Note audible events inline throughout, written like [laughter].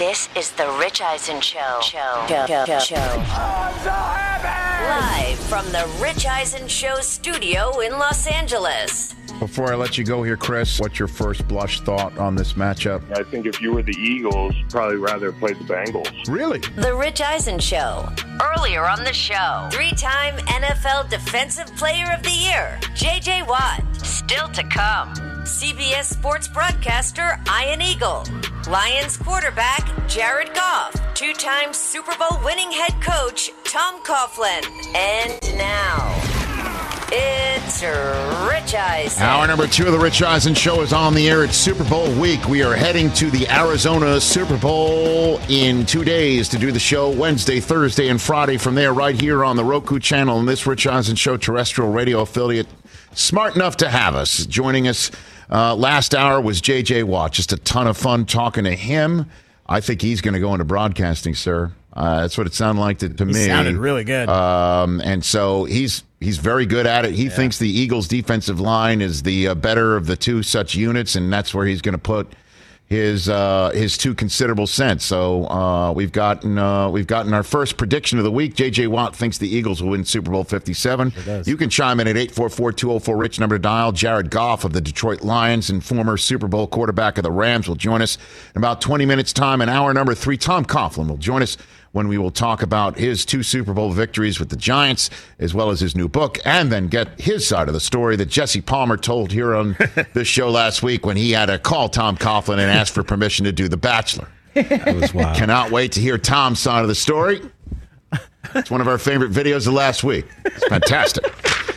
This is the Rich Eisen Show. Show. Show. Show. Show. Live from the Rich Eisen Show studio in Los Angeles. Before I let you go here, Chris, what's your first blush thought on this matchup? I think if you were the Eagles, probably rather play the Bengals. Really? The Rich Eisen Show. Earlier on the show, three time NFL Defensive Player of the Year, JJ Watt. Still to come, CBS Sports broadcaster Ian Eagle. Lions quarterback Jared Goff, two time Super Bowl winning head coach Tom Coughlin. And now, it's Rich Eisen. Hour number two of the Rich Eisen Show is on the air. It's Super Bowl week. We are heading to the Arizona Super Bowl in two days to do the show Wednesday, Thursday, and Friday from there, right here on the Roku channel and this Rich Eisen Show terrestrial radio affiliate. Smart enough to have us. Joining us uh, last hour was JJ Watt. Just a ton of fun talking to him. I think he's going to go into broadcasting, sir. Uh, that's what it sounded like to, to me. sounded really good. Um, and so he's he's very good at it. He thinks the Eagles' defensive line is the uh, better of the two such units, and that's where he's going to put his uh, his two considerable cents. So uh, we've gotten uh, we've gotten our first prediction of the week. JJ Watt thinks the Eagles will win Super Bowl Fifty Seven. You can chime in at 844-204 Rich number to dial. Jared Goff of the Detroit Lions and former Super Bowl quarterback of the Rams will join us in about twenty minutes time. And hour number three, Tom Coughlin will join us when we will talk about his two Super Bowl victories with the Giants, as well as his new book, and then get his side of the story that Jesse Palmer told here on [laughs] this show last week when he had to call Tom Coughlin and ask for permission to do The Bachelor. That was wild. Cannot wait to hear Tom's side of the story. It's one of our favorite videos of last week. It's fantastic.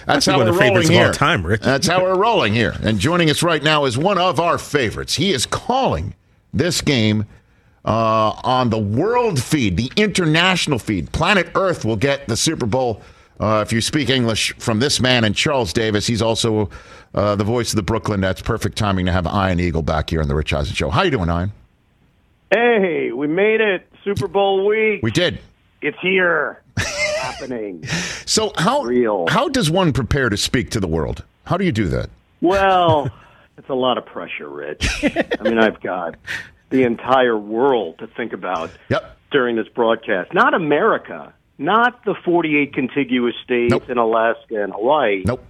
That's how One we're of the favorites rolling of all here. time. That's how we're rolling here. And joining us right now is one of our favorites. He is calling this game uh, on the world feed, the international feed. Planet Earth will get the Super Bowl. Uh, if you speak English from this man and Charles Davis, he's also uh, the voice of the Brooklyn Nets. Perfect timing to have Ian Eagle back here on the Rich Eisen Show. How you doing, Ian? Hey, we made it. Super Bowl week. We did. It's here. happening. [laughs] So how Real. how does one prepare to speak to the world? How do you do that? Well, [laughs] it's a lot of pressure, Rich. I mean, I've got the entire world to think about Yep. during this broadcast. Not America, not the 48 contiguous states Nope. in Alaska and Hawaii. Nope.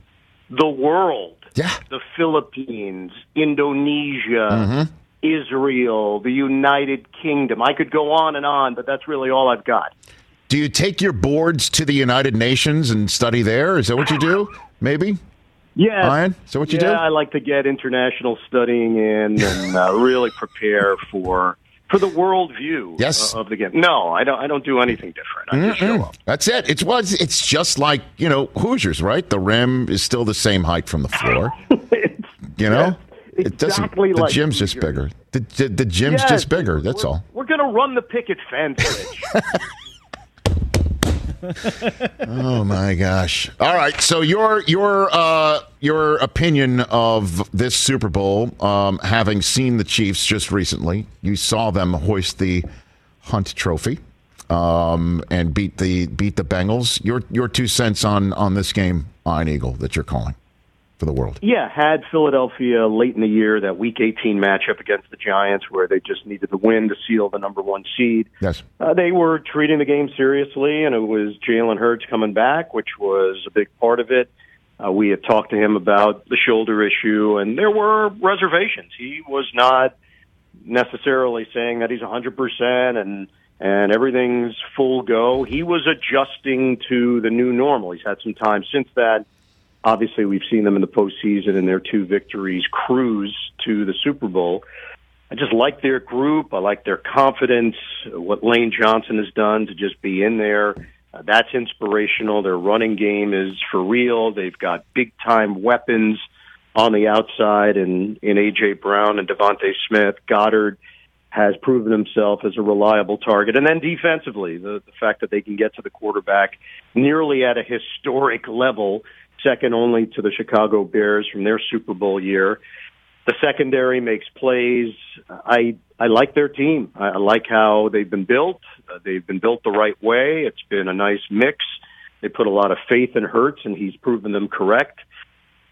The world. Yeah. The Philippines, Indonesia, Mm-hmm. Israel, the United Kingdom. I could go on and on, but that's really all I've got. Do you take your boards to the United Nations and study there? Is that what you do? Maybe. Yeah, Ryan, that what you yeah, do? I like to get international studying in and uh, really prepare for for the world view Yes. of the game. No, I don't. I don't do anything different. I just show up. That's it. It's was. It's just like you know Hoosiers, right? The rim is still the same height from the floor. [laughs] You know, Yes, it doesn't. The like gym's just bigger. The, the, the gym's Yes, just bigger. That's we're- all. We're gonna run the picket fence. [laughs] Oh my gosh! All right, so your your uh, your opinion of this Super Bowl, um, having seen the Chiefs just recently, you saw them hoist the Hunt Trophy um, and beat the beat the Bengals. Your your two cents on on this game, Iron Eagle, that you're calling for the world. yeah, had Philadelphia late in the year that Week 18 matchup against the Giants, where they just needed the win to seal the number one seed. Yes. Uh, they were treating the game seriously, and it was Jalen Hurts coming back, which was a big part of it. Uh, we had talked to him about the shoulder issue, and there were reservations. He was not necessarily saying that he's 100% and and everything's full go. He was adjusting to the new normal. He's had some time since that. Obviously, we've seen them in the postseason and their two victories cruise to the Super Bowl. I just like their group. I like their confidence. What Lane Johnson has done to just be in there. Uh, that's inspirational. Their running game is for real. They've got big time weapons on the outside and in AJ Brown and DeVonta Smith. Goedert has proven himself as a reliable target. And then defensively, the, the fact that they can get to the quarterback nearly at a historic level, second only to the Chicago Bears from their Super Bowl year. The secondary makes plays. I I like their team. I, I like how they've been built. Uh, they've been built the right way. It's been a nice mix. They put a lot of faith in Hurts, and he's proven them correct.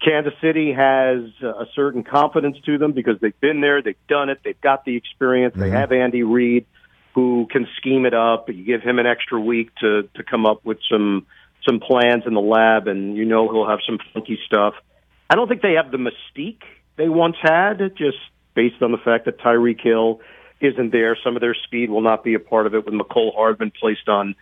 Kansas City has a certain confidence to them because they've been there, they've done it, they've got the experience. Mm-hmm. They have Andy Reid who can scheme it up. You give him an extra week to to come up with some some plans in the lab, and you know he'll have some funky stuff. I don't think they have the mystique they once had, just based on the fact that Tyreek Hill isn't there. Some of their speed will not be a part of it with Mecole Hardman placed on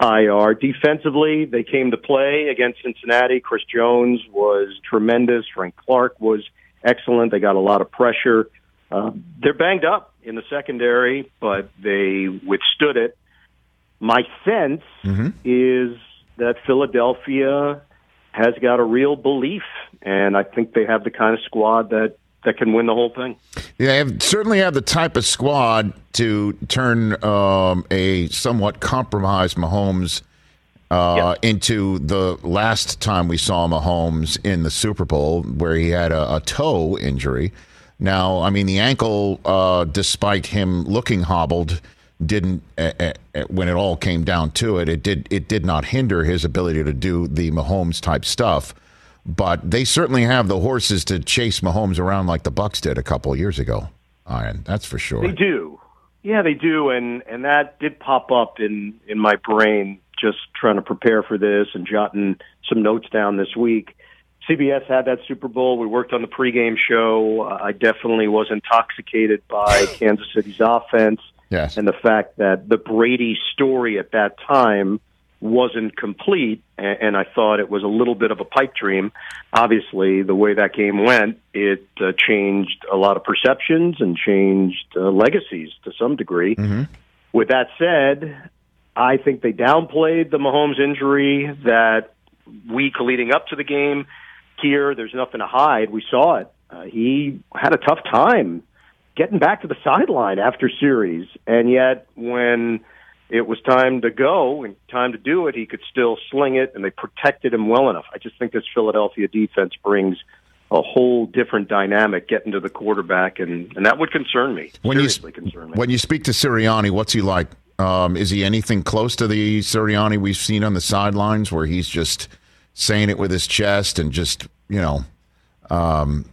IR. Defensively, they came to play against Cincinnati. Chris Jones was tremendous. Frank Clark was excellent. They got a lot of pressure. Uh, they're banged up in the secondary, but they withstood it. My sense mm-hmm. is that Philadelphia has got a real belief, and I think they have the kind of squad that that can win the whole thing. Yeah, they have, certainly have the type of squad to turn um, a somewhat compromised Mahomes uh, into the last time we saw Mahomes in the Super Bowl, where he had a, a toe injury. Now, I mean, the ankle, uh, despite him looking hobbled, didn't uh, uh, when it all came down to it, it did it did not hinder his ability to do the Mahomes type stuff but they certainly have the horses to chase Mahomes around like the Bucks did a couple of years ago. Ian, that's for sure. They do. Yeah, they do, and and that did pop up in in my brain just trying to prepare for this and jotting some notes down this week. CBS had that Super Bowl. We worked on the pregame show. I definitely was intoxicated by [laughs] Kansas City's offense yes. and the fact that the Brady story at that time wasn't complete, and, and I thought it was a little bit of a pipe dream. Obviously, the way that game went, it uh, changed a lot of perceptions and changed uh, legacies to some degree. Mm-hmm. With that said, I think they downplayed the Mahomes injury that week leading up to the game. Here, there's nothing to hide. We saw it. Uh, he had a tough time getting back to the sideline after series, and yet when it was time to go and time to do it, he could still sling it, and they protected him well enough. I just think this Philadelphia defense brings a whole different dynamic getting to the quarterback, and, and that would concern me. When Seriously you concern me. when you speak to Sirianni, what's he like? Um, is he anything close to the Sirianni we've seen on the sidelines, where he's just saying it with his chest and just you know um,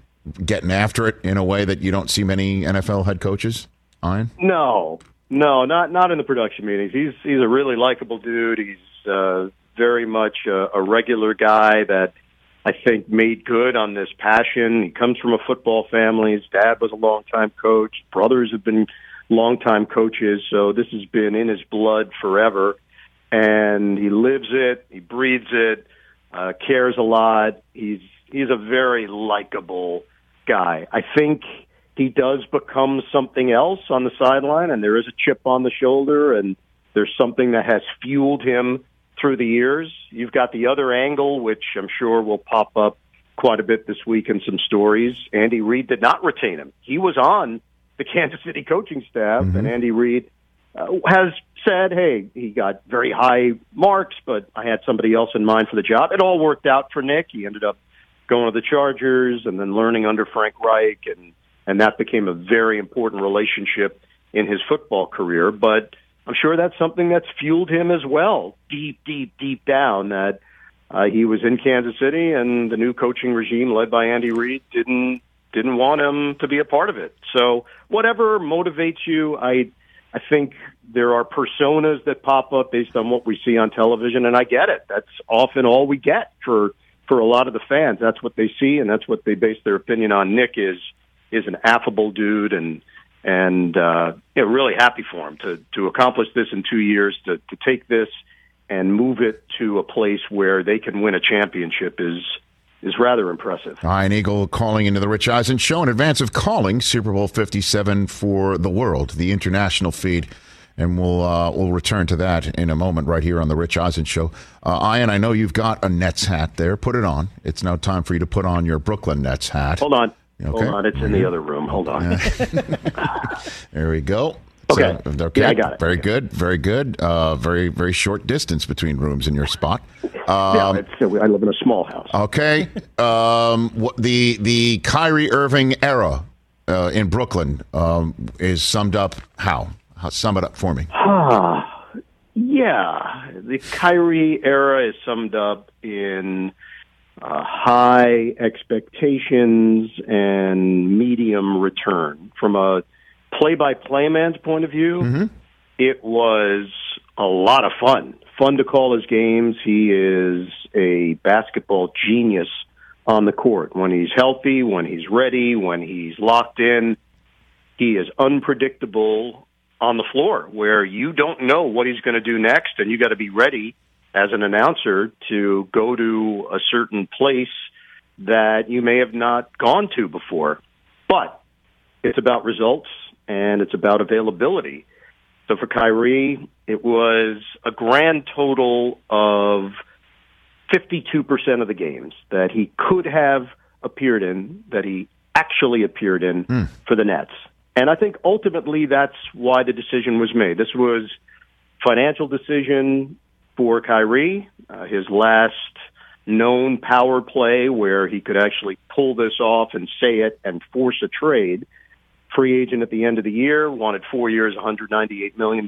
getting after it in a way that you don't see many NFL head coaches? Ian? No, no, not not in the production meetings. He's he's a really likable dude. He's uh, very much a, a regular guy that I think made good on this passion. He comes from a football family. His dad was a longtime coach. Brothers have been longtime coaches, so this has been in his blood forever. And he lives it. He breathes it. Uh, cares a lot. He's he's a very likable guy. I think he does become something else on the sideline, and there is a chip on the shoulder, and there's something that has fueled him through the years. You've got the other angle, which I'm sure will pop up quite a bit this week in some stories. Andy Reid did not retain him. He was on the [laughs] Kansas City coaching staff, mm-hmm. and Andy Reid uh, has said, hey, he got very high marks, but I had somebody else in mind for the job. It all worked out for Nick. He ended up going to the Chargers and then learning under Frank Reich and and that became a very important relationship in his football career. But I'm sure that's something that's fueled him as well, deep, deep, deep down. That uh, he was in Kansas City, and the new coaching regime led by Andy Reid didn't didn't want him to be a part of it. So whatever motivates you, I I think there are personas that pop up based on what we see on television, and I get it. That's often all we get for for a lot of the fans. That's what they see, and that's what they base their opinion on. Nick is is an affable dude, and and uh, yeah, really happy for him to to accomplish this in two years. To to take this and move it to a place where they can win a championship is is rather impressive. Ian Eagle calling into the Rich Eisen show in advance of calling Super Bowl 57 for the world, the international feed. And we'll uh, we'll return to that in a moment right here on the Rich Eisen show. Uh, Ian, I know you've got a Nets hat there. Put it on. It's now time for you to put on your Brooklyn Nets hat. Hold on. Okay. Hold on. It's in the other room. Hold on. [laughs] there we go. Okay. So, okay. Yeah, I got it. Very good. Very good. Uh, very very short distance between rooms in your spot. yeah, Um, it's, I live in a small house. Okay. Um, the the Kyrie Irving era uh, in Brooklyn um, is summed up how? Sum it up for me. Ah, yeah. The Kyrie era is summed up in uh, high expectations and medium return. From a play-by-play man's point of view, it was a lot of fun. Fun to call his games. He is a basketball genius on the court. When he's healthy, when he's ready, when he's locked in, he is unpredictable on the floor where you don't know what he's going to do next and you got to be ready as an announcer to go to a certain place that you may have not gone to before. But it's about results and it's about availability. So for Kyrie, it was a grand total of 52% of the games that he could have appeared in that he actually appeared in hmm. for the Nets. And I think ultimately that's why the decision was made. This was financial decision for Kyrie, uh, his last known power play where he could actually pull this off and say it and force a trade. Free agent at the end of the year, wanted four years, $198 million.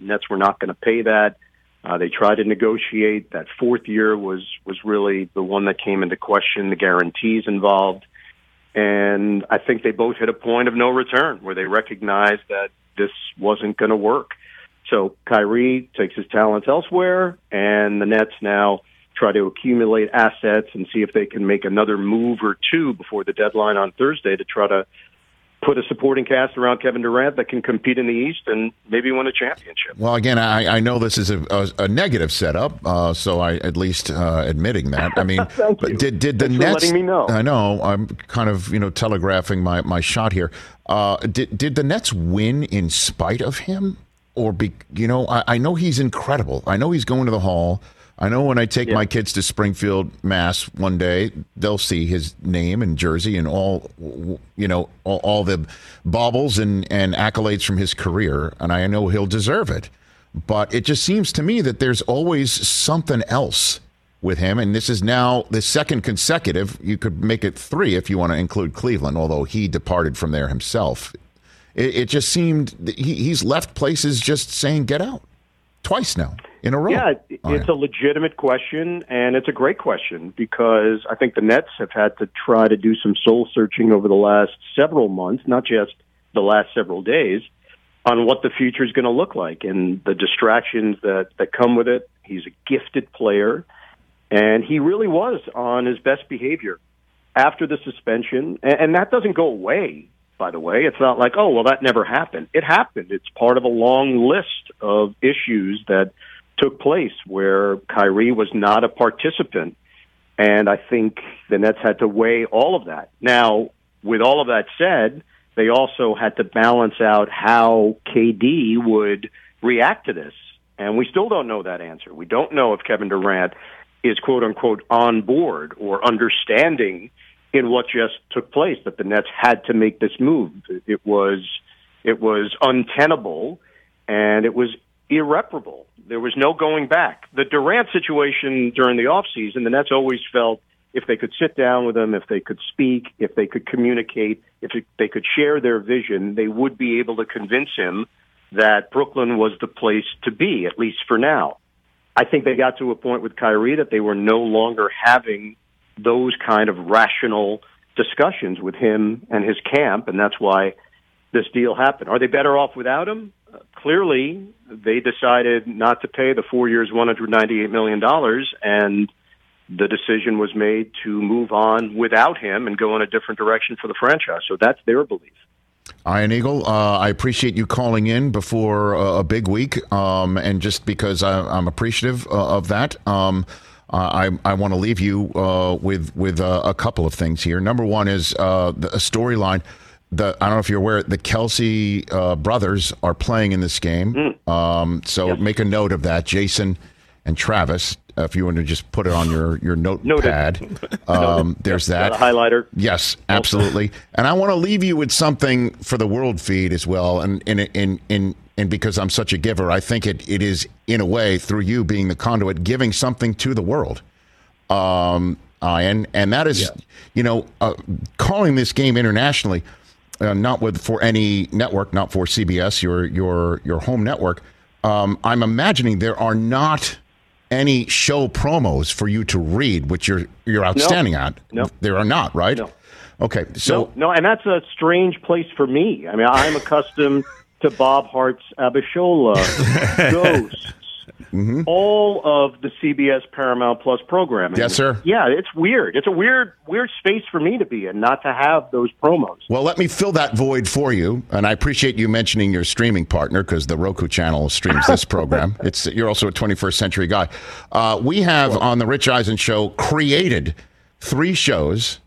Nets were not going to pay that. Uh, they tried to negotiate. That fourth year was was really the one that came into question. The guarantees involved, and I think they both hit a point of no return where they recognized that this wasn't going to work. So Kyrie takes his talents elsewhere, and the Nets now try to accumulate assets and see if they can make another move or two before the deadline on Thursday to try to put a supporting cast around Kevin Durant that can compete in the East and maybe win a championship. Well, again, I, I know this is a, a, a negative setup, uh, so I at least uh, admitting that. I mean, [laughs] did did the Thanks Nets? letting me know. I know. I'm kind of you know telegraphing my, my shot here. Uh, did did the Nets win in spite of him, or be you know? I, I know he's incredible. I know he's going to the Hall. I know when I take my kids to Springfield, Mass, one day they'll see his name and jersey and all, you know, all, all the baubles and, and accolades from his career, and I know he'll deserve it. But it just seems to me that there's always something else with him, and this is now the second consecutive. You could make it three if you want to include Cleveland, although he departed from there himself. It, it just seemed he, he's left places just saying "get out" twice now in a row. Yeah, it- Oh, it's a legitimate question, and it's a great question because I think the Nets have had to try to do some soul searching over the last several months, not just the last several days, on what the future is going to look like and the distractions that, that come with it. He's a gifted player, and he really was on his best behavior after the suspension, and, and that doesn't go away. By the way, it's not like, oh, well, that never happened. It happened. It's part of a long list of issues that took place where Kyrie was not a participant. And I think the Nets had to weigh all of that. Now, with all of that said, they also had to balance out how KD would react to this. And we still don't know that answer. We don't know if Kevin Durant is quote unquote on board or understanding in what just took place that the Nets had to make this move. It was it was untenable and it was irreparable. There was no going back. The Durant situation during the offseason, the Nets always felt if they could sit down with him, if they could speak, if they could communicate, if they could share their vision, they would be able to convince him that Brooklyn was the place to be, at least for now. I think they got to a point with Kyrie that they were no longer having those kind of rational discussions with him and his camp, and that's why this deal happened. Are they better off without him? Uh, clearly, they decided not to pay the four years, $198 million, and the decision was made to move on without him and go in a different direction for the franchise. So that's their belief. Ian Eagle, uh, I appreciate you calling in before a, a big week, um, and just because I, am appreciative uh, of that, um, I, I want to leave you uh, with with uh, a couple of things here. Number one is uh, the storyline. The I don't know if you're aware, the Kelsey uh, brothers are playing in this game, mm. um, so yes. make a note of that. Jason and Travis if you want to just put it on your your notepad. [laughs] Um, there's that highlighter. Yes, absolutely. and I want to leave you with something for the world feed as well. And in in in and because I'm such a giver, I think it, it is in a way through you being the conduit, giving something to the world. Um, Ian, and that is, yeah. you know, uh, calling this game internationally, uh, not with for any network, not for CBS, your your your home network. Um, I'm imagining there are not any show promos for you to read, which you're you're outstanding no. at. No, there are not, right? No. Okay, so no, no, and that's a strange place for me. I mean, I'm accustomed to Bob Hearts Abishola, [laughs] Ghosts, mm-hmm. all of the CBS Paramount Plus programming. Yes, sir. Yeah, it's weird. It's a weird, weird space for me to be in, not to have those promos. Well, let me fill that void for you, and I appreciate you mentioning your streaming partner because the Roku channel streams this [laughs] program. it's you're also a 21st century guy. Uh, we have on the Rich Eisen show created three shows.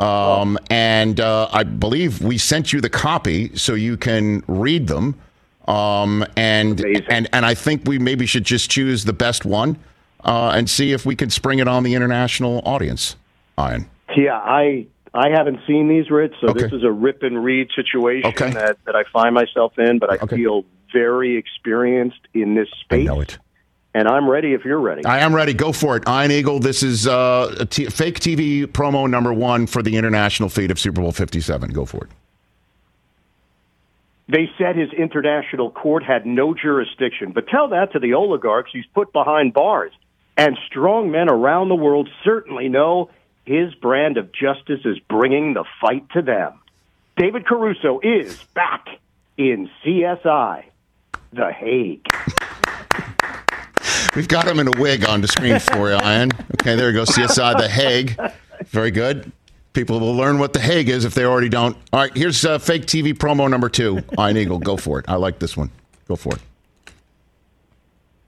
Um, and uh, I believe we sent you the copy so you can read them. Um, and Amazing. and and I think we maybe should just choose the best one uh, and see if we can spring it on the international audience. Ian. Yeah, I I haven't seen these, Rich, so okay. this is a rip and read situation okay. that, that I find myself in, but I okay. feel very experienced in this space. I know it. And I'm ready if you're ready. I am ready. Go for it. Ian Eagle, this is uh, fake TV promo number one for the international feed of Super Bowl 57. Go for it. They said his international court had no jurisdiction, but tell that to the oligarchs he's put behind bars. And strong men around the world certainly know his brand of justice is bringing the fight to them. David Caruso is back in CSI, The Hague. [laughs] We've got him in a wig on the screen for you, Ian. Okay, there you go. CSI The Hague. Very good. People will learn what the Hague is if they already don't. All right, here's uh, fake TV promo number two. Ian Eagle, go for it. I like this one. Go for it.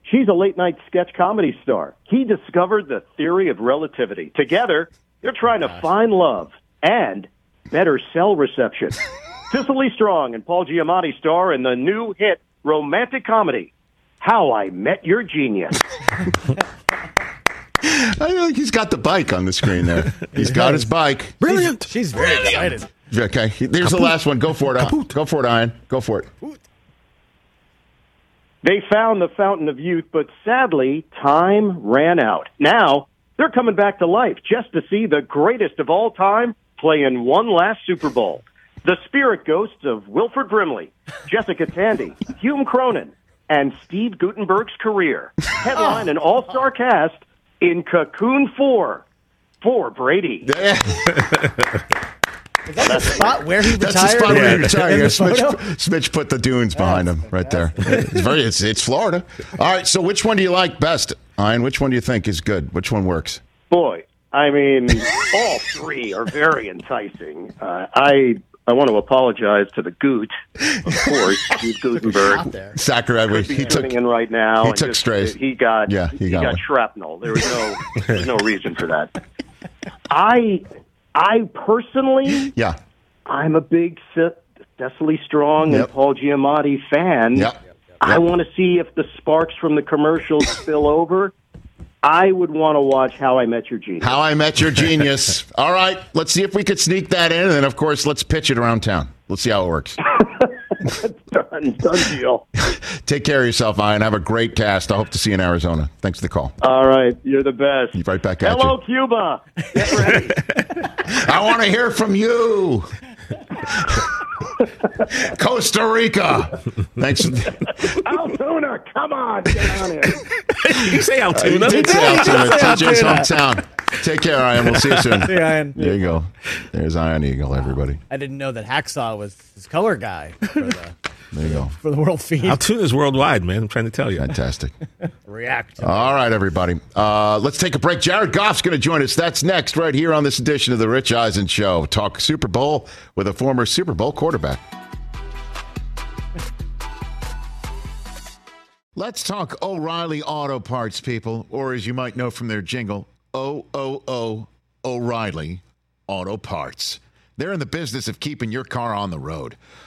She's a late night sketch comedy star. He discovered the theory of relativity. Together, they're trying to find love and better cell reception. [laughs] Cecily Strong and Paul Giamatti star in the new hit romantic comedy, How I Met Your Genius. [laughs] I think he's got the bike on the screen there. [laughs] He's got his bike. Brilliant. She's, she's very Brilliant. excited. Okay, there's Kaput. the last one. Go for it. Kaput. Go for it, Ian. Go for it. They found the fountain of youth, but sadly, time ran out. Now, they're coming back to life just to see the greatest of all time play in one last Super Bowl. The spirit ghosts of Wilford Brimley, Jessica Tandy, Hume Cronyn, and Steve Guttenberg's career. [laughs] Headline an all star cast in Cocoon 4 for Brady. Is that [laughs] the spot where he retired? That's the spot where he retired. Yeah, Smitch, Smitch, put the dunes behind him right there. It's very. It's, it's Florida. All right. So which one do you like best, Ian? Which one do you think is good? Which one works? Boy, I mean, all three are very enticing. Uh, I I want to apologize to the Goot, of [laughs] course, Steve Guttenberg. Sacramento. He took in right now. He took just, strays. He got yeah. He, he got, got shrapnel. There was no [laughs] there's no reason for that. I I personally yeah. I'm a big Cecily Strong yep. and Paul Giamatti fan. Yep. I want to see if the sparks from the commercials spill over. I would want to watch How I Met Your Genius. How I Met Your [laughs] Genius. All right, let's see if we could sneak that in, and then of course let's pitch it around town. Let's see how it works. [laughs] done, done deal. [laughs] Take care of yourself, Ian. Have a great cast. I hope to see you in Arizona. Thanks for the call. All right, you're the best. You right back at Hello, you. Cuba. Get ready. I want to hear from you. [laughs] Costa Rica. Thanks. Altoona, come on, get on here. [laughs] you say Altoona? Uh, you did say Altoona. TJ's hometown. Take care, Ian. We'll see you soon. See you, Ian. There you go. There's Ian Eagle, everybody. I didn't know that Hacksaw was his color guy for the, there you go. For the world feed. Altoona's worldwide, man. I'm trying to tell you. Fantastic. [laughs] React. All right, everybody. Uh, let's take a break. Jared Goff's going to join us. That's next, right here on this edition of The Rich Eisen Show. Talk Super Bowl with a former Super Bowl quarterback. [laughs] Let's talk O'Reilly Auto Parts, people, or as you might know from their jingle, O O O O'Reilly Auto Parts. They're in the business of keeping your car on the road.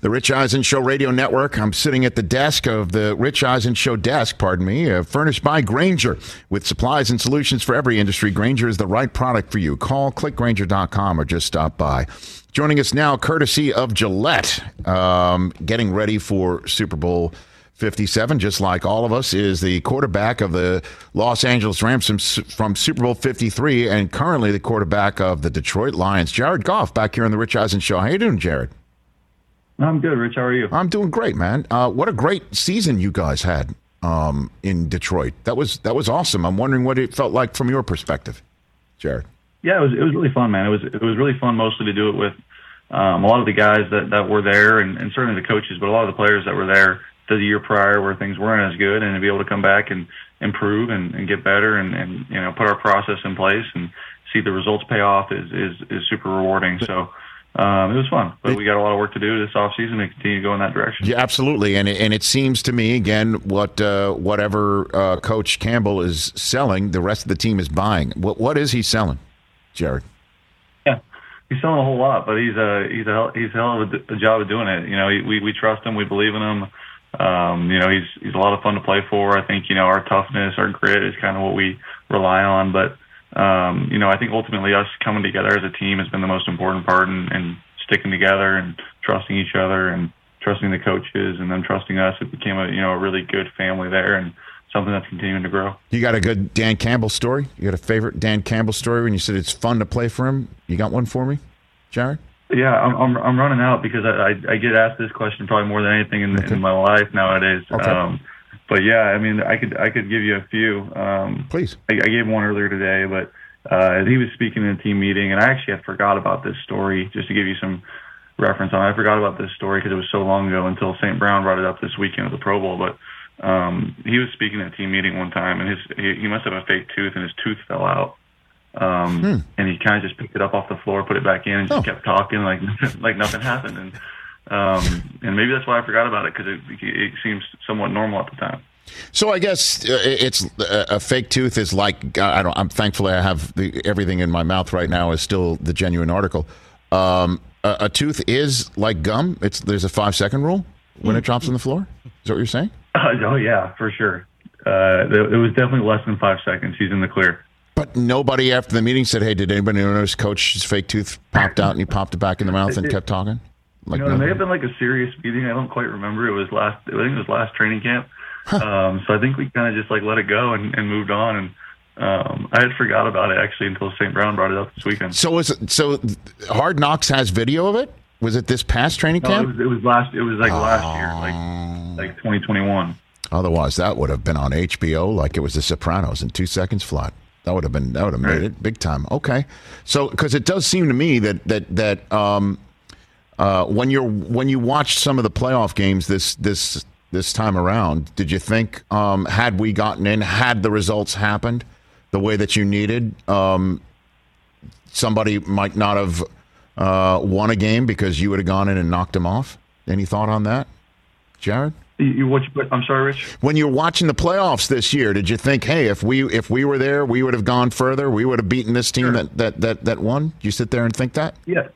The Rich Eisen Show Radio Network. I'm sitting at the desk of the Rich Eisen Show desk, pardon me, uh, furnished by Grainger. With supplies and solutions for every industry, Grainger is the right product for you. Call clickgrainger.com or just stop by. Joining us now, courtesy of Gillette, um, getting ready for Super Bowl 57, just like all of us, is the quarterback of the Los Angeles Rams from, from Super Bowl 53 and currently the quarterback of the Detroit Lions, Jared Goff, back here on the Rich Eisen Show. How you doing, Jared? I'm good, Rich. How are you? I'm doing great, man. Uh, what a great season you guys had um, in Detroit. That was that was awesome. I'm wondering what it felt like from your perspective, Jared. Yeah, it was it was really fun, man. It was it was really fun mostly to do it with um, a lot of the guys that that were there, and, and certainly the coaches, but a lot of the players that were there the year prior where things weren't as good, and to be able to come back and improve and, and get better, and, and you know put our process in place and see the results pay off is is, is super rewarding. So um, it was fun, but we got a lot of work to do this offseason to continue to go in that direction. Yeah, absolutely. And it, and it seems to me again what uh, whatever uh, Coach Campbell is selling, the rest of the team is buying. What what is he selling, Jared? Yeah, he's selling a whole lot, but he's a he's a he's a hell of a, a job of doing it. You know, we we trust him, we believe in him. Um, you know, he's he's a lot of fun to play for. I think you know our toughness, our grit is kind of what we rely on, but um, you know, I think ultimately us coming together as a team has been the most important part and, and sticking together and trusting each other and trusting the coaches and them trusting us. It became a, you know, a really good family there and something that's continuing to grow. You got a good Dan Campbell story? You got a favorite Dan Campbell story when you said it's fun to play for him? You got one for me, Jared? Yeah, I'm I'm, I'm running out because I, I I get asked this question probably more than anything in, okay. in my life nowadays. Okay. Um, but yeah, I mean, I could I could give you a few. Um, Please. I, I gave one earlier today, but uh, he was speaking in a team meeting, and I actually had forgot about this story. Just to give you some reference on, it. I forgot about this story because it was so long ago until St. Brown brought it up this weekend at the Pro Bowl. But um, he was speaking at a team meeting one time, and his he, he must have a fake tooth, and his tooth fell out. Um, hmm. And he kind of just picked it up off the floor, put it back in, and just oh. kept talking like [laughs] like nothing happened. And um, and maybe that's why I forgot about it because it, it seems somewhat normal at the time. So I guess uh, it's uh, a fake tooth is like I don't. I'm thankfully I have the, everything in my mouth right now is still the genuine article. Um, a, a, tooth is like gum. It's there's a five second rule when it drops on the floor. Is that what you're saying? [laughs] Uh, oh yeah, for sure. Uh, it was definitely less than five seconds. He's in the clear. But nobody after the meeting said, "Hey, did anybody notice Coach's fake tooth popped out and he popped it back in the mouth and kept talking?" Like, you know, it may have been like a serious meeting. I don't quite remember. It was last. I think it was last training camp. Um, so I think we kind of just like let it go and, and moved on. And um, I had forgot about it actually until St. Brown brought it up this weekend. So was it, so Hard Knocks has video of it? Was it this past training No, it camp? was, it was last. It was like last year, like like 2021. Otherwise, that would have been on HBO like it was The Sopranos in two seconds flat. That would have been that would have made Right. it big time. Okay, so because it does seem to me that that that um, uh, when you're when you watch some of the playoff games this this this time around, did you think um, had we gotten in, had the results happened the way that you needed, um, somebody might not have uh, won a game because you would have gone in and knocked them off? Any thought on that, Jared? You, what you I'm sorry, Rich. when you're watching the playoffs this year, did you think, hey, if we if we were there, we would have gone further, we would have beaten this team that, that that that won? Did you sit there and think that? Yeah.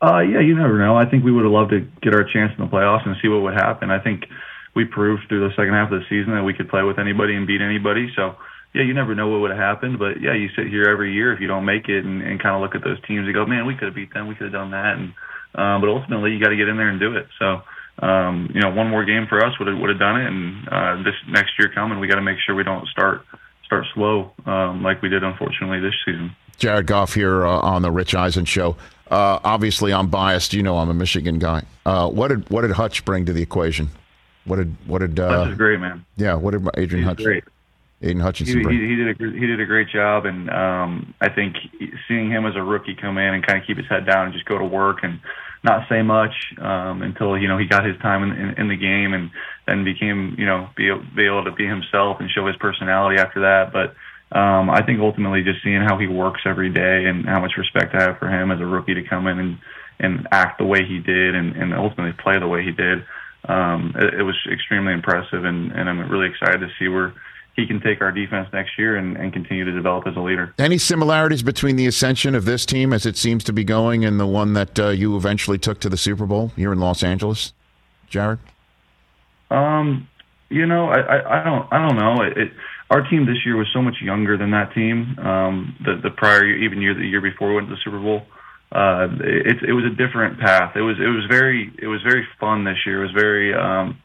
Uh, yeah, you never know. I think we would have loved to get our chance in the playoffs and see what would happen. I think we proved through the second half of the season that we could play with anybody and beat anybody. So, yeah, you never know what would have happened. But, yeah, you sit here every year if you don't make it and, and kind of look at those teams and go, man, we could have beat them. We could have done that. And um, But ultimately, you got to get in there and do it. So, um, you know, one more game for us would have, would have done it. And uh, this next year coming, we got to make sure we don't start start slow um, like we did, unfortunately, this season. Jared Goff here uh, on the Rich Eisen show. Uh, obviously, I'm biased. You know, I'm a Michigan guy. Uh, what did what did Hutch bring to the equation? What did what did uh, That's just great, man. yeah? What did Adrian Hutch great. Aidan he, Hutchinson he, bring? he did a he did a great job, and um, I think seeing him as a rookie come in and kind of keep his head down and just go to work and not say much um, until you know he got his time in, in, in the game and then became you know be, be able to be himself and show his personality after that. But um, I think ultimately just seeing how he works every day and how much respect I have for him as a rookie to come in and and act the way he did and, and ultimately play the way he did. Um, it, it was extremely impressive, and, and I'm really excited to see where he can take our defense next year and, and continue to develop as a leader. Any similarities between the ascension of this team as it seems to be going and the one that uh, you eventually took to the Super Bowl here in Los Angeles, Jared? Um, you know, I, I, I don't I don't know. It, it our team this year was so much younger than that team. Um, the the prior year, even year the year before we went to the Super Bowl. Uh, it it was a different path. It was it was very it was very fun this year. It was very um,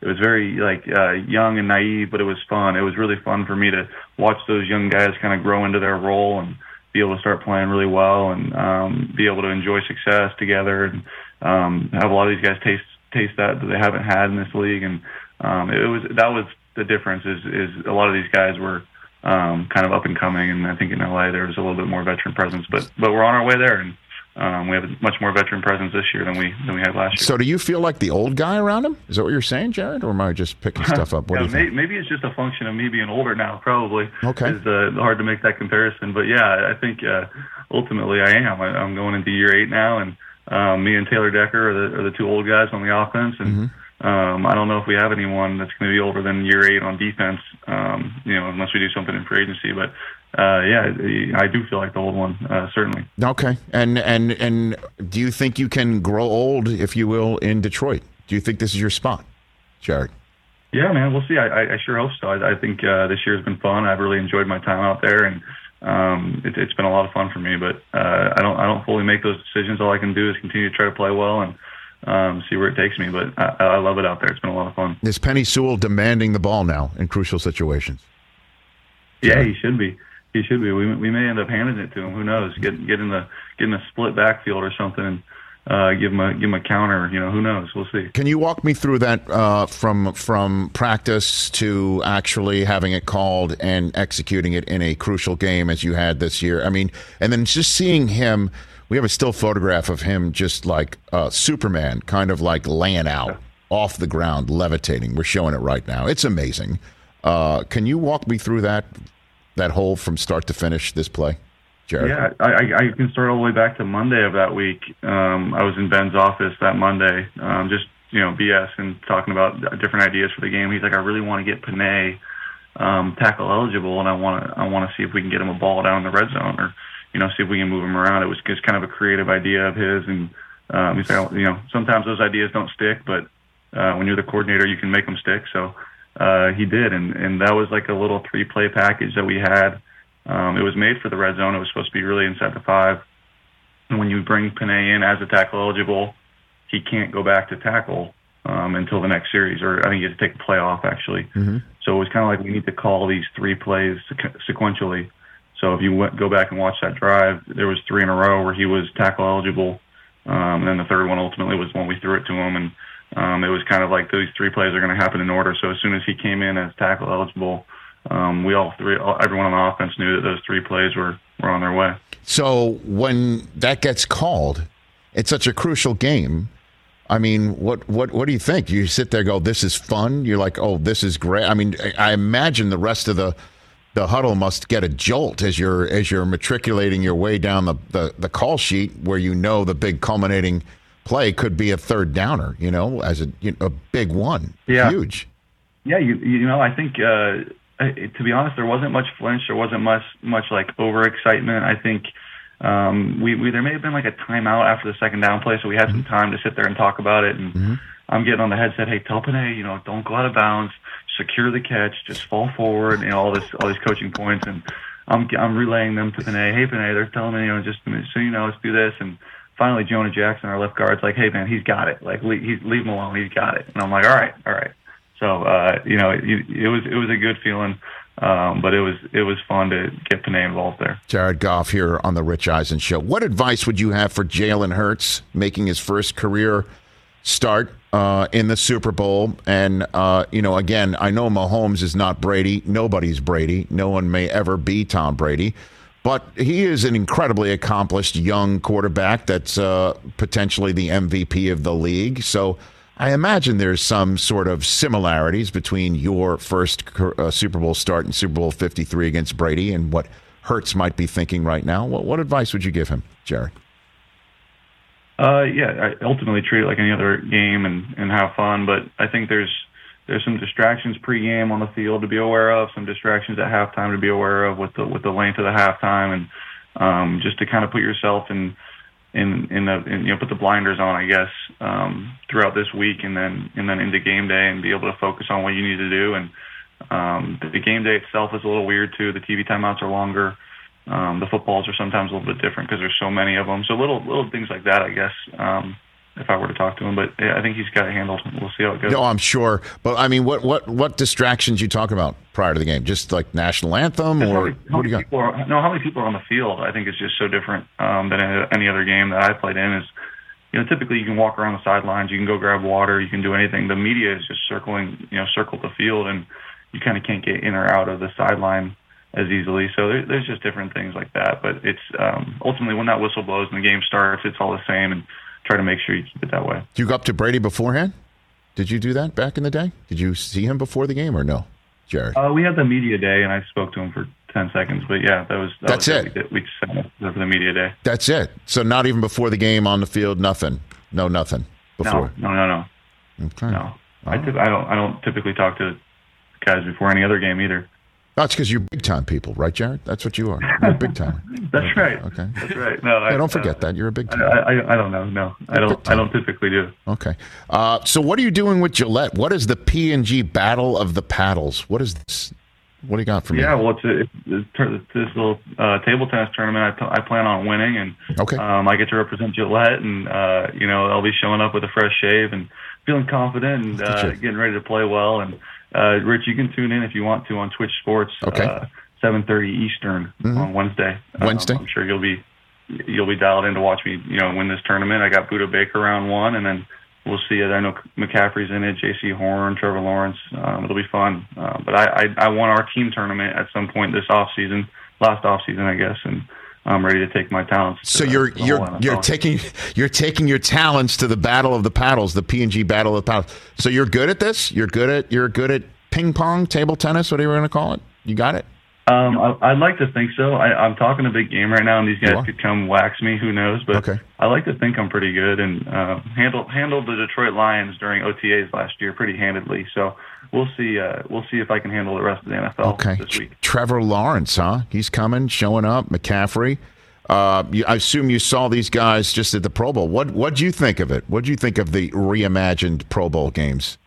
it was very like uh, young and naive, but it was fun. It was really fun for me to watch those young guys kind of grow into their role and be able to start playing really well and um, be able to enjoy success together and um, have a lot of these guys taste taste that that they haven't had in this league. And um, it was that was the difference. Is is a lot of these guys were um, kind of up and coming, and I think in LA there was a little bit more veteran presence. But but we're on our way there, and um, we have a much more veteran presence this year than we than we had last year. So, do you feel like the old guy around him? Is that what you're saying, Jared, or am I just picking [laughs] stuff up? What yeah, do you think? maybe it's just a function of me being older now. Probably. Okay. It's uh, hard to make that comparison, but yeah, I think uh, ultimately I am. I, I'm going into year eight now, and um, me and Taylor Decker are the, are the two old guys on the offense, and Mm-hmm. Um, I don't know if we have anyone that's going to be older than year eight on defense. Um, you know, unless we do something in free agency, but. Uh, yeah, I do feel like the old one, uh, certainly. Okay, and and and do you think you can grow old, if you will, in Detroit? Do you think this is your spot, Jared? Yeah, man, we'll see. I, I, sure hope so. I, I think uh, this year has been fun. I've really enjoyed my time out there, and um, it, it's been a lot of fun for me. But uh, I don't I don't fully make those decisions. All I can do is continue to try to play well and um, see where it takes me. But I, I love it out there. It's been a lot of fun. Is Penei Sewell demanding the ball now in crucial situations? Yeah, he should be. He should be. We we may end up handing it to him. Who knows? Get get in the get in a split backfield or something. And, uh, give him a give him a counter. You know, who knows? We'll see. Can you walk me through that uh, from from practice to actually having it called and executing it in a crucial game as you had this year? I mean, and then just seeing him. We have a still photograph of him just like uh, Superman, kind of like laying out off the ground, levitating. We're showing it right now. It's amazing. Uh, can you walk me through that that whole from start to finish this play, Jared? Yeah, I, I I can start all the way back to Monday of that week. Um, I was in Ben's office that Monday, um, just you know, BS and talking about different ideas for the game. He's like, I really want to get Penei um, tackle eligible, and I want to I want to see if we can get him a ball down in the red zone, or you know, see if we can move him around. It was just kind of a creative idea of his, and um, he's like, you know, sometimes those ideas don't stick, but uh, when you're the coordinator, you can make them stick. So uh, he did, and and that was like a little three play package that we had. Um, it was made for the red zone. It was supposed to be really inside the five. And when you bring Penei in as a tackle eligible, he can't go back to tackle um, until the next series, or I think he had to take a playoff actually. So it was kind of like we need to call these three plays sequ- sequentially. So if you went, go back and watch that drive, there was three in a row where he was tackle eligible, um, and then the third one ultimately was when we threw it to him, and um, it was kind of like these three plays are going to happen in order. So as soon as he came in as tackle eligible, um, we all three, all, everyone on the offense knew that those three plays were were on their way. So when that gets called, it's such a crucial game. I mean, what what what do you think? You sit there, go, "This is fun." You're like, "Oh, this is great." I mean, I imagine the rest of the the huddle must get a jolt as you're as you're matriculating your way down the the, the call sheet, where you know the big culminating play could be a third downer. You know, as a you know, a big one, Yeah. huge. Yeah, you you know, I think uh, to be honest, there wasn't much flinch. There wasn't much much like overexcitement. I think um, we, we there may have been like a timeout after the second down play, so we had some time to sit there and talk about it. And I'm getting on the headset, hey, tell Penei, you know, don't go out of bounds, secure the catch, just fall forward, you know, all this all these coaching points, and I'm I'm relaying them to Penei. Hey, Penei, they're telling me, you know, just so you know, let's do this and. Finally, Jonah Jackson, our left guard's like, "Hey man, he's got it. Like, leave, he's leave him alone. He's got it." And I'm like, "All right, all right." So uh, you know, it, it was it was a good feeling, um, but it was it was fun to get Penei involved there. Jared Goff here on the Rich Eisen Show. What advice would you have for Jalen Hurts making his first career start uh, in the Super Bowl? And, uh, you know, again, I know Mahomes is not Brady. Nobody's Brady. No one may ever be Tom Brady. But he is an incredibly accomplished young quarterback that's uh, potentially the MVP of the league. So I imagine there's some sort of similarities between your first uh, Super Bowl start in Super Bowl 53 against Brady and what Hurts might be thinking right now. What, what advice would you give him, Jared? Uh, yeah, I ultimately treat it like any other game and and have fun. But I think there's there's some distractions pregame on the field to be aware of, some distractions at halftime to be aware of with the with the length of the halftime, and um, just to kind of put yourself in in in the in, you know put the blinders on, I guess, um, throughout this week, and then and then into game day, and be able to focus on what you need to do. And um, the, game day itself is a little weird too. The TV timeouts are longer. Um, the footballs are sometimes a little bit different because there's so many of them. So little little things like that, I guess. Um, if I were to talk to him, but yeah, I think he's got it handled. We'll see how it goes. No, I'm sure. But I mean, what what what distractions you talk about prior to the game? Just like national anthem, How or many, how what do many you got? are, no, how many people are on the field? I think it's just so different um, than any- any other game that I played in. Is you know, typically you can walk around the sidelines, you can go grab water, you can do anything. The media is just circling, you know, circle the field, and you kind of can't get in or out of the sideline as easily. So there, there's just different things like that. But it's um, ultimately when that whistle blows and the game starts, it's all the same, and try to make sure you keep it that way. Do you go up to Brady beforehand? Did you do that back in the day? Did you see him before the game or no, Jared? Uh, we had the media day, and I spoke to him for ten seconds. But yeah, that was that That's was it. We, we just set up for the media day. That's it. So not even before the game on the field, nothing. No, nothing before. No, no, no, no. Okay. No, I, typ- I don't. I don't typically talk to guys before any other game either. That's because you're big time people, right, Jared? That's what you are. You're a big timer. [laughs] That's right. Okay. That's right. No, I don't forget that you're a big I, time. I, I don't know. No, I don't. I don't typically do. Okay. Uh, so what are you doing with Gillette? What is the P and G Battle of the Paddles? What is this? What do you got for me? Yeah, well, it's, a, it's, it's this little uh, table tennis tournament. I, I plan on winning, and Okay. um, I get to represent Gillette, and uh, you know I'll be showing up with a fresh shave and feeling confident and uh, getting ready to play well. And uh, Rich, you can tune in if you want to on Twitch Sports. Okay. Uh, 7:30 Eastern on Wednesday. Um, Wednesday? I'm sure you'll be you'll be dialed in to watch me, you know, win this tournament. I got Budda Baker round one, and then we'll see it. I know McCaffrey's in it, Jaycee Horn, Trevor Lawrence. Um, it'll be fun. Uh, but I, I I won our team tournament at some point this off season, last off season, I guess, and I'm ready to take my talents. So to you're the you're you're taking you're taking your talents to the battle of the paddles, the P and G battle of the paddles. So you're good at this. You're good at you're good at ping pong, table tennis, whatever you want to call it. You got it. Um, I, I'd like to think so. I, I'm talking a big game right now, and these guys could come wax me. Who knows? But Okay. I like to think I'm pretty good, and uh, handled handled the Detroit Lions during OTAs last year pretty handedly. So we'll see. Uh, we'll see if I can handle the rest of the NFL Okay. this week. Trevor Lawrence, huh? He's coming, showing up. McCaffrey. Uh, you, I assume you saw these guys just at the Pro Bowl. What what do you think of it? What do you think of the reimagined Pro Bowl games?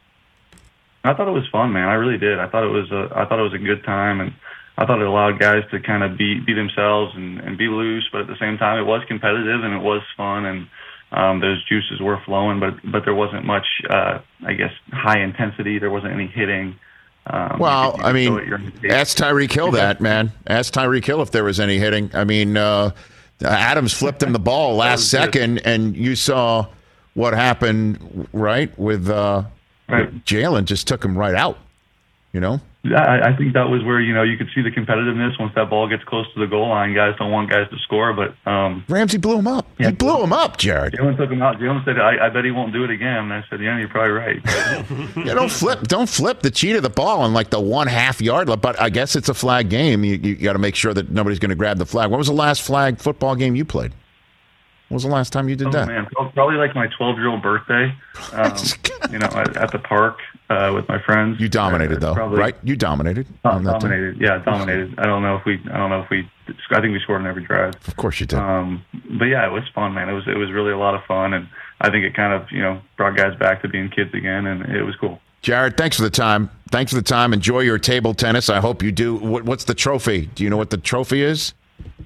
I thought it was fun, man. I really did. I thought it was a I thought it was a good time, and I thought it allowed guys to kind of be be themselves and, and be loose, but at the same time, it was competitive and it was fun. And um, those juices were flowing, but but there wasn't much, uh, I guess, high intensity. There wasn't any hitting. Um, Well, you could- you I mean, it your pace. ask Tyreek Hill that, man. Ask Tyreek Hill if there was any hitting. I mean, uh, Adams flipped him the ball [laughs] last was good. second, and you saw what happened, right? With uh, Right. Jalen just took him right out. You know, I, I think that was where you know you could see the competitiveness once that ball gets close to the goal line. Guys don't want guys to score, but um, Ramsey blew him up. Yeah. He blew him up, Jared. Jalen took him out. Jalen said, I, "I bet he won't do it again." And I said, "Yeah, you're probably right." [laughs] Yeah, don't flip, don't flip the cheat of the ball on like the one half yard. But I guess it's a flag game. You, you got to make sure that nobody's going to grab the flag. When was the last flag football game you played? When was the last time you did Oh that? man, probably like my 12 year old birthday. [laughs] Um, you know, at, at the park uh, with my friends. You dominated Uh, though, probably, right? You dominated. Uh, on that team. dominated. Yeah, dominated. I don't know if we. I don't know if we. I think we scored on every drive. Of course you did. Um, but yeah, it was fun, man. It was it was really a lot of fun, and I think it kind of you know brought guys back to being kids again, and it was cool. Jared, thanks for the time. Thanks for the time. Enjoy your table tennis. I hope you do. What, what's the trophy? Do you know what the trophy is?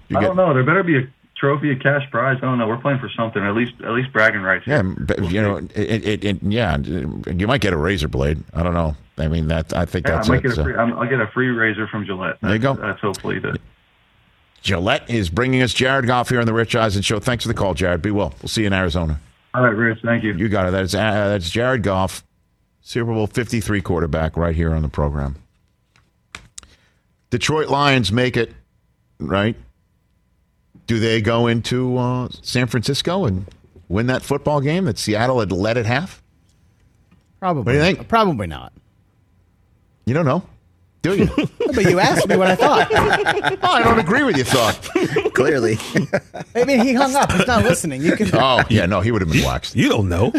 You I don't know. There better be a trophy, a cash prize. I don't know. We're playing for something. At least at least bragging rights. Yeah, but, you know, it, it, it, yeah, you might get a razor blade. I don't know. I mean, that I think Yeah, that's I might it. get a free, I'm, I'll get a free razor from Gillette. There you That's- go. That's hopefully the. Gillette is bringing us Jared Goff here on the Rich Eisen Show. Thanks for the call, Jared. Be well. We'll see you in Arizona. All right, Rich. Thank you. You got it. That's uh, that's Jared Goff, Super Bowl Fifty Three quarterback, right here on the program. Detroit Lions make it, right? Do they go into uh, San Francisco and win that football game that Seattle had let it have? Probably. What do you think? Probably not. You don't know, do you? [laughs] But you asked me what I thought. [laughs] oh, I don't agree with your thought. [laughs] Clearly. I mean, he hung up. He's not listening. You can. Oh, yeah, no, he would have been waxed. You don't know.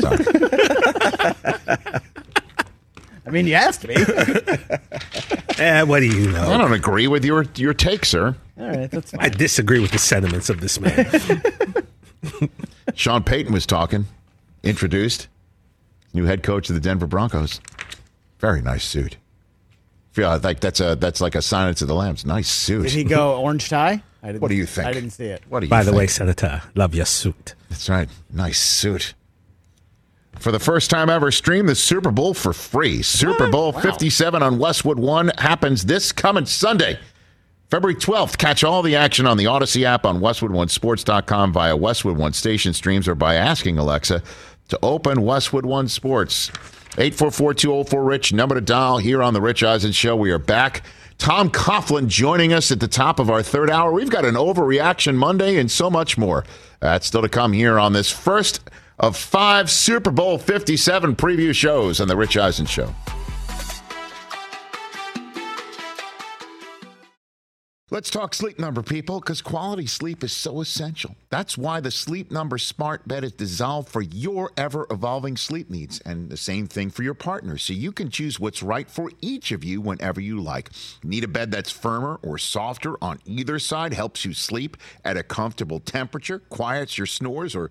I mean, you asked me. [laughs] Eh, what do you know? I don't agree with your your take, sir. All right, that's fine. I disagree with the sentiments of this man. [laughs] Sean Payton was talking, introduced, new head coach of the Denver Broncos. Very nice suit. Feel like that's a that's like a Silence of the Lambs. Nice suit. Did he go orange tie? I didn't, What do you think? I didn't see it. What do you By the think? way, Senator, love your suit. That's right. Nice suit. For the first time ever, stream the Super Bowl for free. Super Bowl 57 on Westwood One happens this coming Sunday, February 12th. Catch all the action on the Odyssey app on WestwoodOneSports.com via Westwood One station streams or by asking Alexa to open Westwood One Sports. 844-204-RICH, number to dial here on The Rich Eisen Show. We are back. Tom Coughlin joining us at the top of our third hour. We've got an overreaction Monday and so much more. That's still to come here on this first of five Super Bowl 57 preview shows on The Rich Eisen Show. Let's talk sleep number, people, because quality sleep is so essential. That's why the Sleep Number Smart Bed is designed for your ever evolving sleep needs, and the same thing for your partner, so you can choose what's right for each of you whenever you like. Need a bed that's firmer or softer on either side, helps you sleep at a comfortable temperature, quiets your snores, or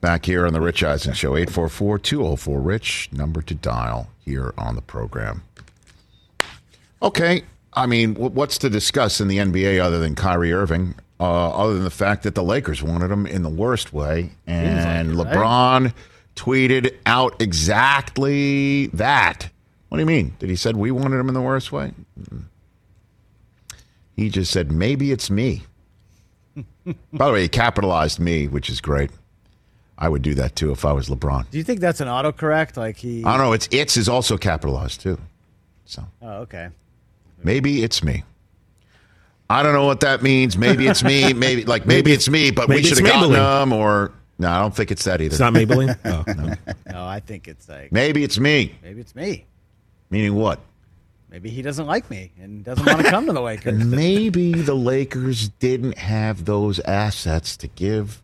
Back here on the Rich Eisen Show, 844 204 Rich, number to dial here on the program. Okay, I mean, what's to discuss in the NBA other than Kyrie Irving, uh, other than the fact that the Lakers wanted him in the worst way? And like it, right? LeBron tweeted out exactly that. What do you mean? Did he said we wanted him in the worst way? Mm. He just said, maybe it's me. [laughs] By the way, he capitalized me, which is great. I would do that too if I was LeBron. Do you think that's an autocorrect? Like he? I don't know. It's it's is also capitalized too. So Oh, okay. maybe it's me. I don't know what that means. Maybe it's me. [laughs] Maybe like maybe, Maybe- it's me, but we should have gotten Maybelline. them. Or no, I don't think it's that either. It's not Maybelline? [laughs] Oh, no. No, I think it's like maybe it's me. maybe it's me. Meaning what? Maybe he doesn't like me and doesn't want to come to the Lakers. [laughs] Maybe the Lakers didn't have those assets to give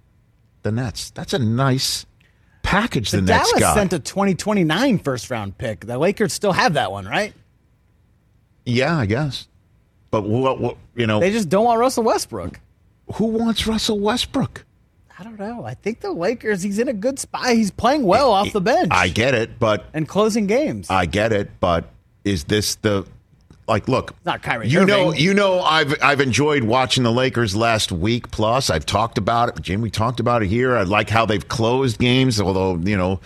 the Nets. That's a nice package the But Nets Dallas got. sent a 2029 first round pick. The Lakers still have that one, right? yeah, I guess. But what, what you know, They just don't want Russell Westbrook. who wants Russell Westbrook? I don't know. I think the Lakers. He's in a good spot. He's playing well off the bench I get it, but and closing games. I get it, but is this the like look Not Kyrie You know you know I've I've enjoyed watching the Lakers last week plus. I've talked about it. Jim, we talked about it here. I like how they've closed games, although, you know,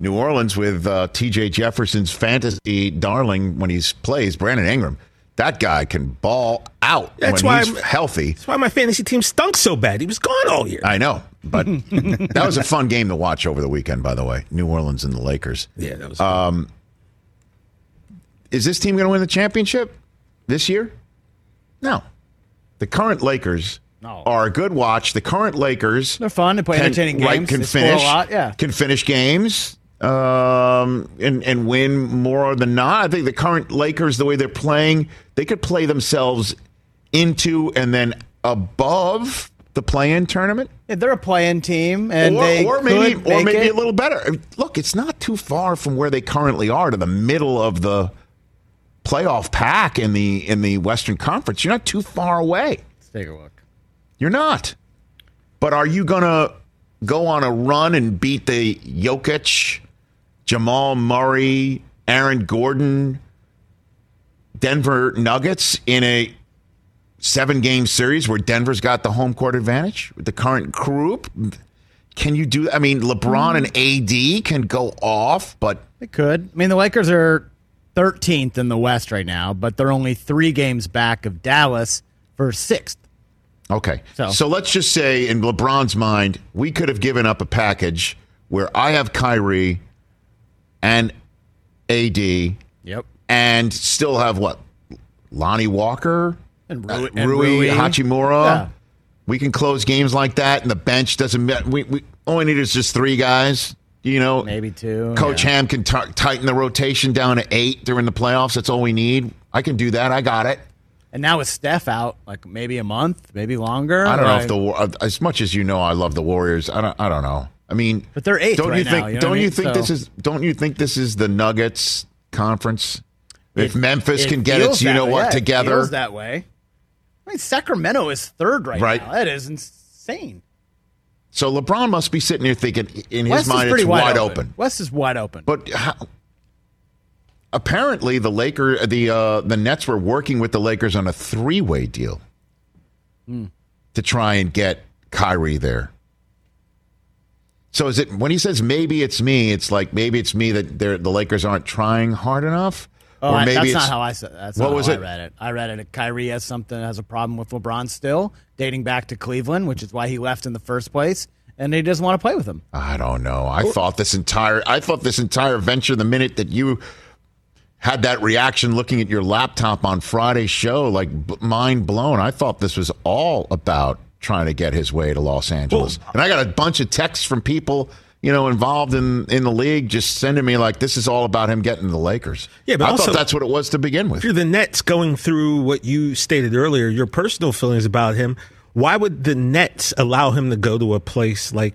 New Orleans with uh, TJ Jefferson's fantasy darling when he plays, Brandon Ingram. That guy can ball out That's when why he's I'm- healthy. That's why my fantasy team stunk so bad. He was gone all year. I know, but [laughs] that was a fun game to watch over the weekend, by the way. New Orleans and the Lakers. yeah, that was. Um, Is this team going to win the championship this year? No. The current Lakers No. are a good watch. The current Lakers They're fun. They play entertaining games. right, can They finish a lot. Yeah. can finish games um, and and win more than not. I think the current Lakers, the way they're playing, they could play themselves into and then above the play-in tournament. Yeah, they're a play-in team, and or, they or maybe or maybe it. a little better. Look, it's not too far from where they currently are to the middle of the playoff pack in the in the Western Conference. You're not too far away. Let's take a look. You're not. But are you going to go on a run and beat the Jokic, Jamal Murray, Aaron Gordon, Denver Nuggets in a seven game series where Denver's got the home court advantage with the current group? Can you do I mean, LeBron and AD can go off, but They could. I mean, the Lakers are 13th in the West right now, but they're only three games back of Dallas for sixth. Okay. So. So- let's just say, in LeBron's mind, we could have given up a package where I have Kyrie and AD Yep. and still have what? Lonnie Walker? And Uh, Rui, and Rui, Rui. Hachimura? Yeah. We can close games like that, and the bench doesn't. We, we all we need is just three guys. You know, Maybe two, Coach yeah. Ham can t- tighten the rotation down to eight during the playoffs. That's all we need. I can do that. I got it. And now with Steph out, like maybe a month, maybe longer. I don't know if the uh, as much as you know, I love the Warriors. I don't. I don't know. I mean, But they're eighth Don't right you think? now, you know don't I you mean? think this is? Don't you think this is the Nuggets conference? If It- Memphis it can get its, you know way. what, Yeah, together, that way. I mean, Sacramento is third right, Right. now. That is insane. So LeBron must be sitting here thinking, in his West mind, it's wide, wide open. open. West is wide open. But how, apparently, the Laker, the uh, the Nets were working with the Lakers on a three way deal Hmm. to try and get Kyrie there. So is it when he says maybe it's me? It's like maybe it's me that they're, the Lakers aren't trying hard enough, Oh, or I- maybe that's it's not how I said. That's What not was how it? I read it. I read it. Kyrie has something has a problem with LeBron still, dating back to Cleveland, which is why he left in the first place, and he doesn't want to play with him. I don't know. I thought this entire I thought this entire venture the minute that you had that reaction looking at your laptop on Friday's show like b- mind blown. I thought this was all about trying to get his way to Los Angeles. and I got a bunch of texts from people, you know, involved in in the league, just sending me like this is all about him getting the Lakers. Yeah, but I also- thought that's what it was to begin with. If you're the Nets going through what you stated earlier, your personal feelings about him, why would the Nets allow him to go to a place like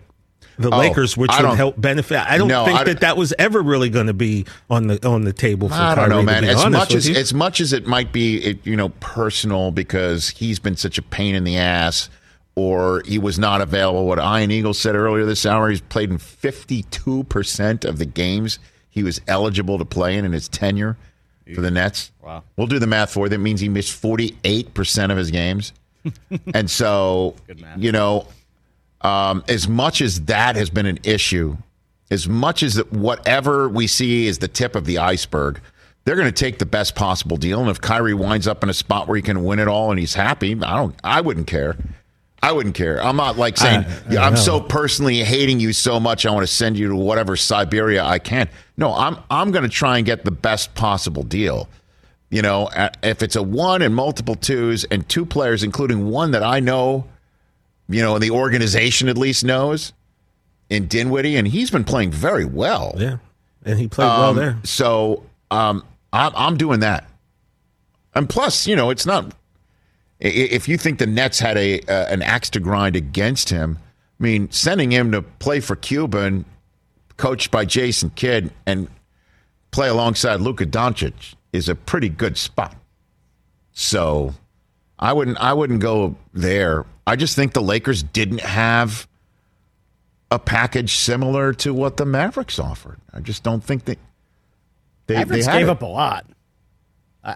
the Oh, Lakers, which would help benefit? I don't No, think I- that that was ever really going to be on the on the table for I don't know, man. As much as you. as much as it might be, it, you know, personal because he's been such a pain in the ass, or he was not available. What Ian Eagle said earlier this hour, he's played in fifty two percent of the games he was eligible to play in in his tenure for the Nets. Wow. We'll do the math for you. That means he missed forty eight percent of his games, [laughs] and so you know, um, as much as that has been an issue, as much as that whatever we see is the tip of the iceberg, they're going to take the best possible deal. And if Kyrie winds up in a spot where he can win it all and he's happy, I don't. I wouldn't care. I wouldn't care. I'm not like saying I- I I'm know. so personally hating you so much. I want to send you to whatever Siberia I can. No, I'm I'm going to try and get the best possible deal. You know, if it's a one and multiple twos and two players, including one that I know, you know, and the organization at least knows in Dinwiddie, and he's been playing very well. yeah, and he played well Um, there. So um, I'm, I'm doing that. And plus, you know, it's not. If you think the Nets had a uh, an axe to grind against him, I mean, sending him to play for Cuban and coached by Jason Kidd and play alongside Luka Doncic is a pretty good spot. So I wouldn't I wouldn't go there. I just think the Lakers didn't have a package similar to what the Mavericks offered. I just don't think they they, Mavericks they gave it. up a lot.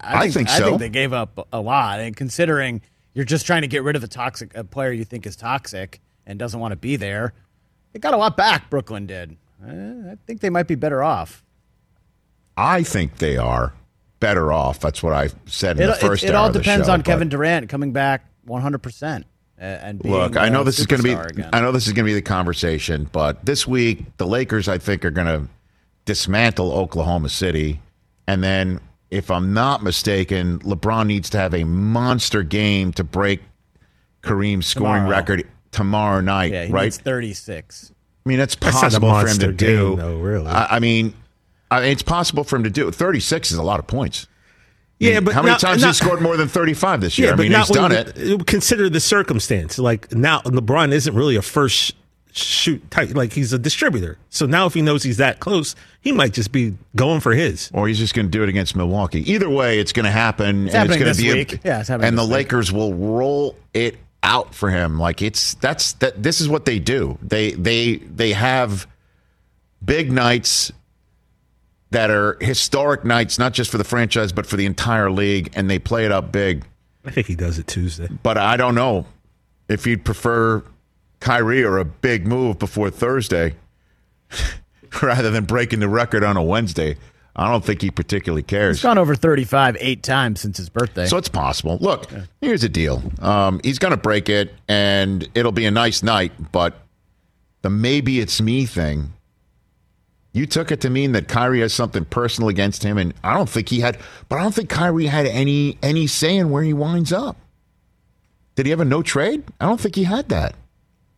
I, I think I so. think they gave up a lot, and considering you're just trying to get rid of a toxic a player you think is toxic and doesn't want to be there, they got a lot back. Brooklyn did. Uh, I think they might be better off. I think they are better off. That's what I said in It, the first it, it all depends show, on Kevin Durant coming back 100 percent and being Look, I know a this is going to be. again. I know this is going to be the conversation, but this week the Lakers, I think, are going to dismantle Oklahoma City, and then, if I'm not mistaken, LeBron needs to have a monster game to break Kareem's scoring Tomorrow. record tomorrow night. yeah, he right? needs 36. I mean, that's That's possible for him monster to do. game, though, really. I, I mean, I it's possible for him to do. 36 is a lot of points. Yeah, but how many not- times not- has he scored more than 35 this year? I mean, not he's done when it. Consider the circumstance. Like now, LeBron isn't really a first sh- shoot type. Like he's a distributor. So now, if he knows he's that close, he might just be going for his. or he's just going to do it against Milwaukee. Either way, it's going to happen. It's and happening it's this going to be week. Yeah, it's happening and the week. Lakers will roll it out for him. Like it's that's that. This is what they do. They they they have big nights that are historic nights, not just for the franchise but for the entire league, and they play it up big. I think he does it Tuesday. But I don't know if you'd prefer Kyrie or a big move before Thursday [laughs] rather than breaking the record on a Wednesday. I don't think he particularly cares. He's gone over 35 eight times since his birthday. So it's possible. Look, here's the deal. Um, he's going to break it, and it'll be a nice night. But the maybe it's me thing, you took it to mean that Kyrie has something personal against him, and I don't think he had. But I don't think Kyrie had any any say in where he winds up. Did he have a no trade? I don't think he had that.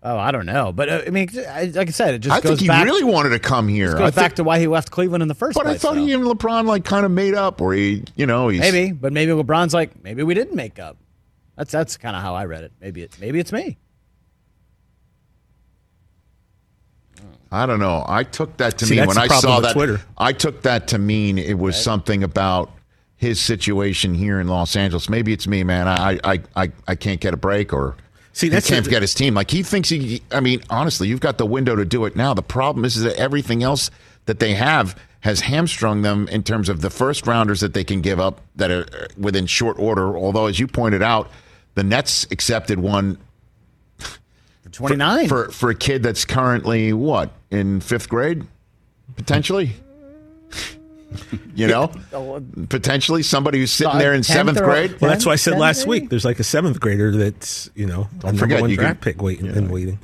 Oh, I don't know, but uh, I mean, I- like I said, it just I goes think he back. really wanted to come here. goes I back think- to why he left Cleveland in the first but I thought though. he and LeBron like kind of made up, or he, you know, he's maybe, but maybe LeBron's like, maybe we didn't make up. That's that's kind of how I read it. Maybe it, maybe it's me. I don't know. I took that to See, mean when I saw that. Twitter. I took that to mean it was something about his situation here in Los Angeles. Maybe it's me, man. I I I, I can't get a break or. See, he can't get his team. Like he thinks he. I mean, honestly, you've got the window to do it now. The problem is, is that everything else that they have has hamstrung them in terms of the first rounders that they can give up that are uh, within short order. Although, as you pointed out, the Nets accepted one For 29. for for a kid that's currently what in fifth grade, potentially. [laughs] you know, [laughs] potentially somebody who's sitting there in seventh grade. Well, that's why I said last week. There's like a seventh grader that's you know a number forget, one you can- draft pick waiting and waiting.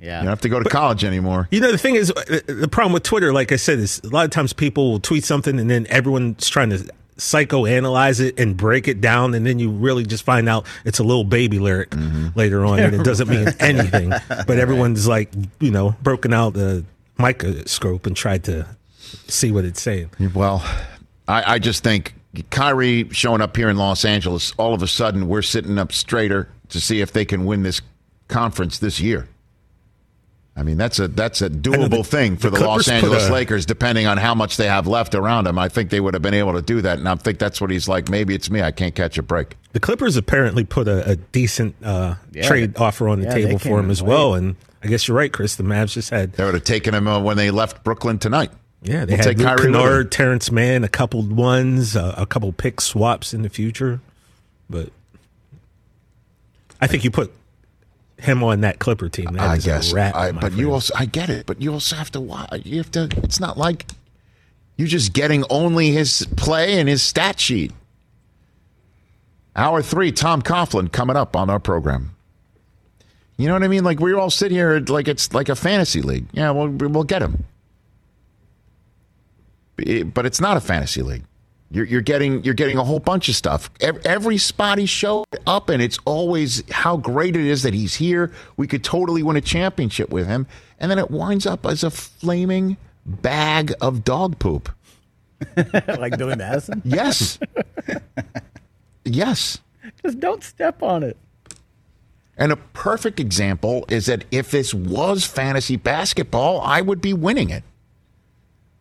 yeah. You don't have to go to college anymore. You know, the thing is, uh, the problem with Twitter, like I said, is a lot of times people will tweet something and then everyone's trying to psychoanalyze it and break it down, and then you really just find out it's a little baby lyric later on, and it doesn't mean [laughs] anything. But everyone's like, you know, broken out the microscope and tried to see what it's saying. Well, I, I just think Kyrie showing up here in Los Angeles, all of a sudden we're sitting up straighter to see if they can win this conference this year. I mean, that's a that's a doable the- thing for the the, Los Angeles a- Lakers, depending on how much they have left around them. I think they would have been able to do that, and I think that's what he's like. Maybe it's me. I can't catch a break. The Clippers apparently put a, a decent uh, Yeah, trade they- offer on the yeah, table for him in as late. well, and I guess you're right, Chris. The Mavs just had They would have taken him uh, when they left Brooklyn tonight. Yeah they We'll had take Luke Kyrie Kennard. Terrence Mann, a couple ones, uh, a couple pick swaps in the future, but I think you put him on that Clipper team. That I guess, a wrap, I, but you also I get it. But you also have to watch. You have to. It's not like you're just getting only his play and his stat sheet. Hour three, Tom Coughlin coming up on our program. You know what I mean? Like we all sit here like it's like a fantasy league. Yeah, we'll we'll get him, but it's not a fantasy league. You're, you're getting you're getting a whole bunch of stuff. Every, every spot he showed up, and it's always how great it is that he's here. We could totally win a championship with him, and then it winds up as a flaming bag of dog poop. [laughs] like Billy Madison. Yes, yes. Just don't step on it. And a perfect example is that if this was fantasy basketball, I would be winning it.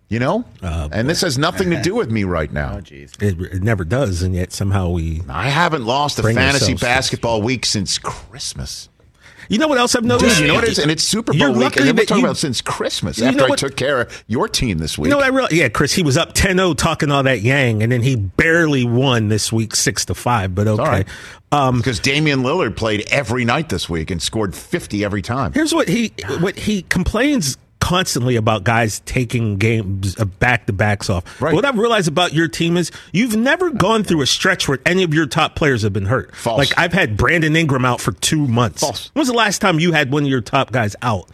You know, and this has nothing to do with me right now. [laughs] Oh, jeez. it, it never does, and yet somehow we. I haven't lost a fantasy basketball week since Christmas. You know what else I've noticed? Dude, you know what it is? And it's Super You're Bowl week, lucky and then we're that talking you- about since Christmas. You After know I took care of your team this week. You know what I realized? Yeah, Chris, he was up 10-0 talking all that yang, and then he barely won this week six to five. But okay, all right. um, because Damian Lillard played every night this week and scored 50 every time. here's what he what he complains constantly about guys taking games uh, back to backs off. Right. What I've realized about your team is you've never gone through a stretch where any of your top players have been hurt. False. Like I've had Brandon Ingram out for two months. False. When was the last time you had one of your top guys out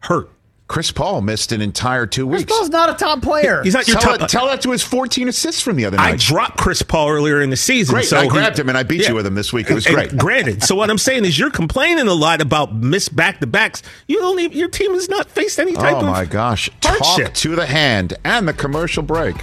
hurt? Chris Paul missed an entire two Chris weeks. Paul's not a top player. He's not your tell, top. that, tell that to his 14 assists from the other night. I dropped Chris Paul earlier in the season. Great. So I he- grabbed him and I beat Yeah. you with him this week. It was And great. granted, so what I'm saying is you're complaining a lot about missed back to backs. You don't even, your team has not faced any type Oh of my gosh. hardship. Talk to the hand and the commercial break.